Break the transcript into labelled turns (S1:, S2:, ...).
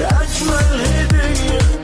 S1: يا أجمل هدية